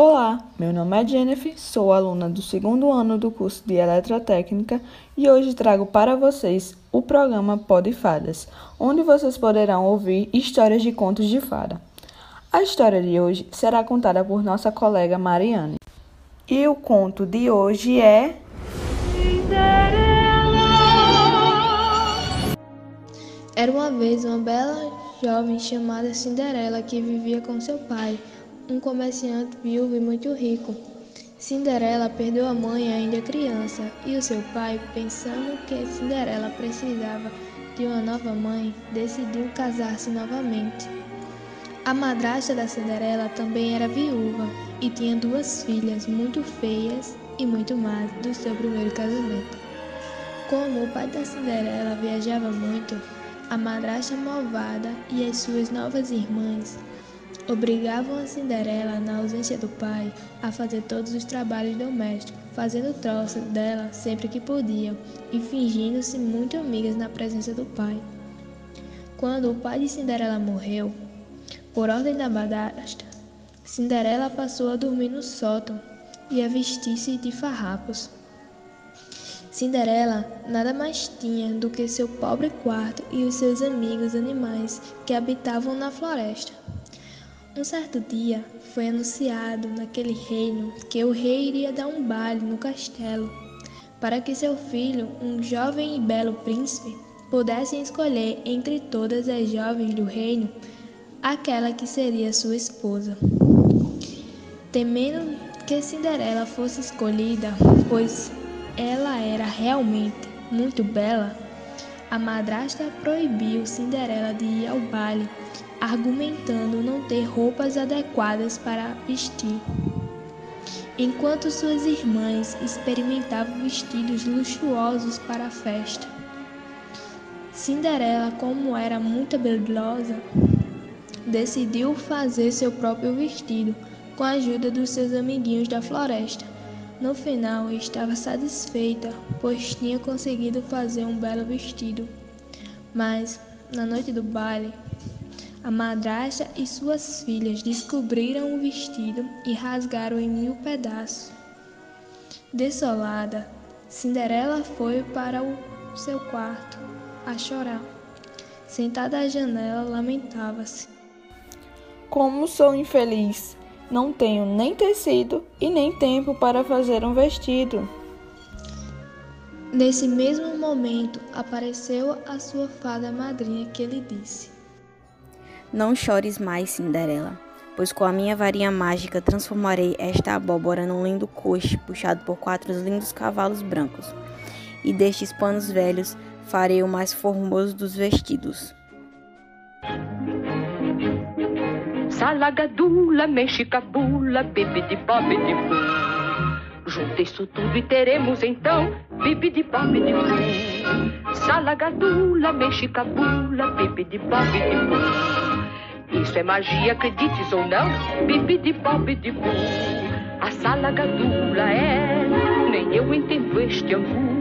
Olá, meu nome é Jennifer, sou aluna do segundo ano do curso de Eletrotécnica e hoje trago para vocês o programa Pod Fadas, onde vocês poderão ouvir histórias de contos de fada. A história de hoje será contada por nossa colega Mariane. E o conto de hoje é. Era uma vez uma bela jovem chamada Cinderela que vivia com seu pai, um comerciante viúvo e muito rico. Cinderela perdeu a mãe ainda criança e o seu pai, pensando que Cinderela precisava de uma nova mãe, decidiu casar-se novamente. A madrasta da Cinderela também era viúva e tinha duas filhas muito feias e muito más do seu primeiro casamento. Como o pai da Cinderela viajava muito, a madrasta malvada e as suas novas irmãs obrigavam a Cinderela, na ausência do pai, a fazer todos os trabalhos domésticos, fazendo troça dela sempre que podiam e fingindo-se muito amigas na presença do pai. Quando o pai de Cinderela morreu, por ordem da madrasta, Cinderela passou a dormir no sótão e a vestir-se de farrapos. Cinderela nada mais tinha do que seu pobre quarto e os seus amigos animais que habitavam na floresta. Um certo dia foi anunciado naquele reino que o rei iria dar um baile no castelo, para que seu filho, um jovem e belo príncipe, pudessem escolher entre todas as jovens do reino aquela que seria sua esposa. Temendo que Cinderela fosse escolhida, pois ela era realmente muito bela, a madrasta proibiu Cinderela de ir ao baile, argumentando não ter roupas adequadas para vestir. Enquanto suas irmãs experimentavam vestidos luxuosos para a festa. Cinderela, como era muito habilidosa, decidiu fazer seu próprio vestido com a ajuda dos seus amiguinhos da floresta. No final, estava satisfeita, pois tinha conseguido fazer um belo vestido. Mas, na noite do baile, a madrasta e suas filhas descobriram o vestido e rasgaram em mil pedaços. Desolada, Cinderela foi para o seu quarto a chorar. Sentada à janela, lamentava-se. Como sou infeliz! Não tenho nem tecido e nem tempo para fazer um vestido. Nesse mesmo momento apareceu a sua fada madrinha que lhe disse: Não chores mais, Cinderela, pois com a minha varinha mágica transformarei esta abóbora num lindo coche puxado por quatro lindos cavalos brancos, e destes panos velhos farei o mais formoso dos vestidos. Salagadula, mexicabula, bibidi-bobidi-bum. Junta isso tudo e teremos então bibidi-bobidi-bum. Salagadula, mexicabula, bibidi-bobidi-bum. Isso é magia, acredites ou não, bibidi-bobidi-bum. A salagadula é, nem eu entendo este angu.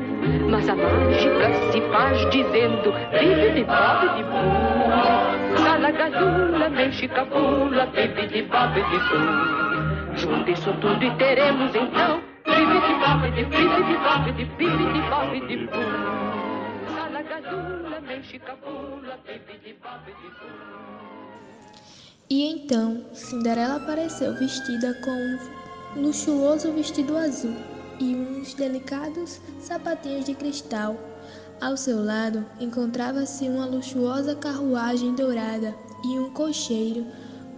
Mas a mágica se faz dizendo bibidi-bobidi-bum. Salagadula, mexicabula, bibidi-bobidi-bum. Junta isso tudo e teremos então bibidi-bobidi, bibidi-bobidi, bibidi-bobidi-bum. Salagadula, mexicabula, bibidi-bobidi-bum. E então Cinderela apareceu vestida com um luxuoso vestido azul e uns delicados sapatinhos de cristal. Ao seu lado encontrava-se uma luxuosa carruagem dourada e um cocheiro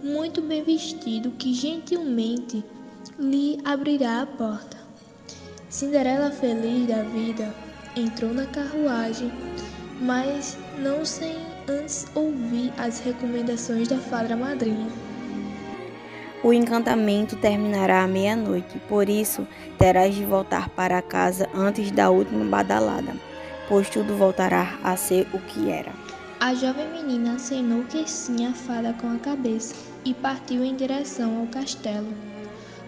muito bem vestido que gentilmente lhe abrirá a porta. Cinderela, feliz da vida, entrou na carruagem, mas não sem antes ouvir as recomendações da fada madrinha. O encantamento terminará à meia-noite, por isso terás de voltar para casa antes da última badalada, pois tudo voltará a ser o que era. A jovem menina acenou que sim a fada com a cabeça e partiu em direção ao castelo.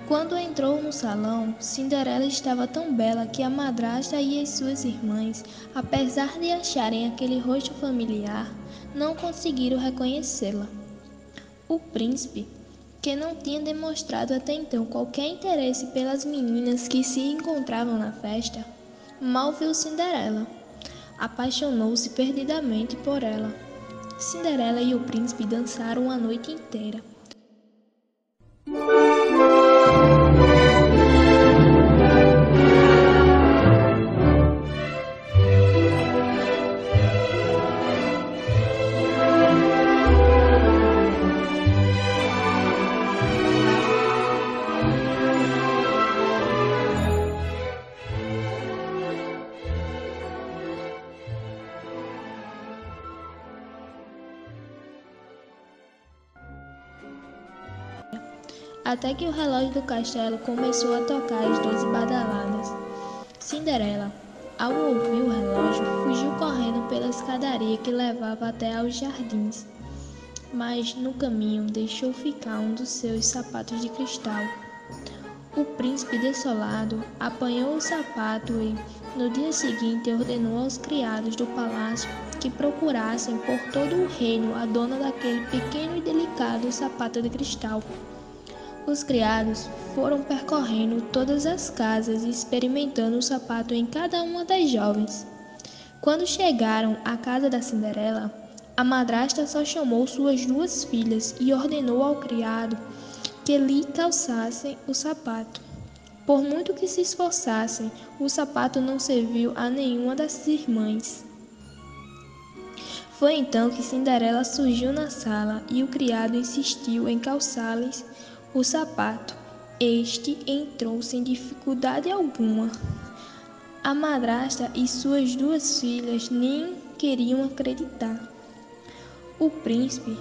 Quando entrou no salão, Cinderela estava tão bela que a madrasta e as suas irmãs, apesar de acharem aquele rosto familiar, não conseguiram reconhecê-la. O príncipe, que não tinha demonstrado até então qualquer interesse pelas meninas que se encontravam na festa, mal viu Cinderela. Apaixonou-se perdidamente por ela. Cinderela e o príncipe dançaram a noite inteira. Até que o relógio do castelo começou a tocar as doze badaladas. Cinderela, ao ouvir o relógio, fugiu correndo pela escadaria que levava até aos jardins, mas no caminho deixou ficar um dos seus sapatos de cristal. O príncipe desolado apanhou o sapato e, no dia seguinte, ordenou aos criados do palácio que procurassem por todo o reino a dona daquele pequeno e delicado sapato de cristal. Os criados foram percorrendo todas as casas e experimentando o sapato em cada uma das jovens. Quando chegaram à casa da Cinderela, a madrasta só chamou suas duas filhas e ordenou ao criado que lhe calçassem o sapato. Por muito que se esforçassem, o sapato não serviu a nenhuma das irmãs. Foi então que Cinderela surgiu na sala e o criado insistiu em calçar-lhes o sapato. Este entrou sem dificuldade alguma. A madrasta e suas duas filhas nem queriam acreditar. O príncipe,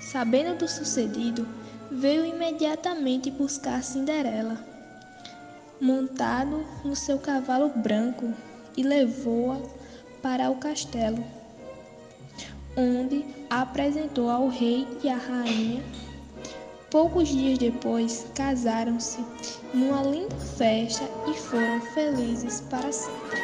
sabendo do sucedido, veio imediatamente buscar Cinderela, montado no seu cavalo branco, e levou-a para o castelo, onde a apresentou ao rei e à rainha Poucos dias depois, casaram-se numa linda festa e foram felizes para sempre.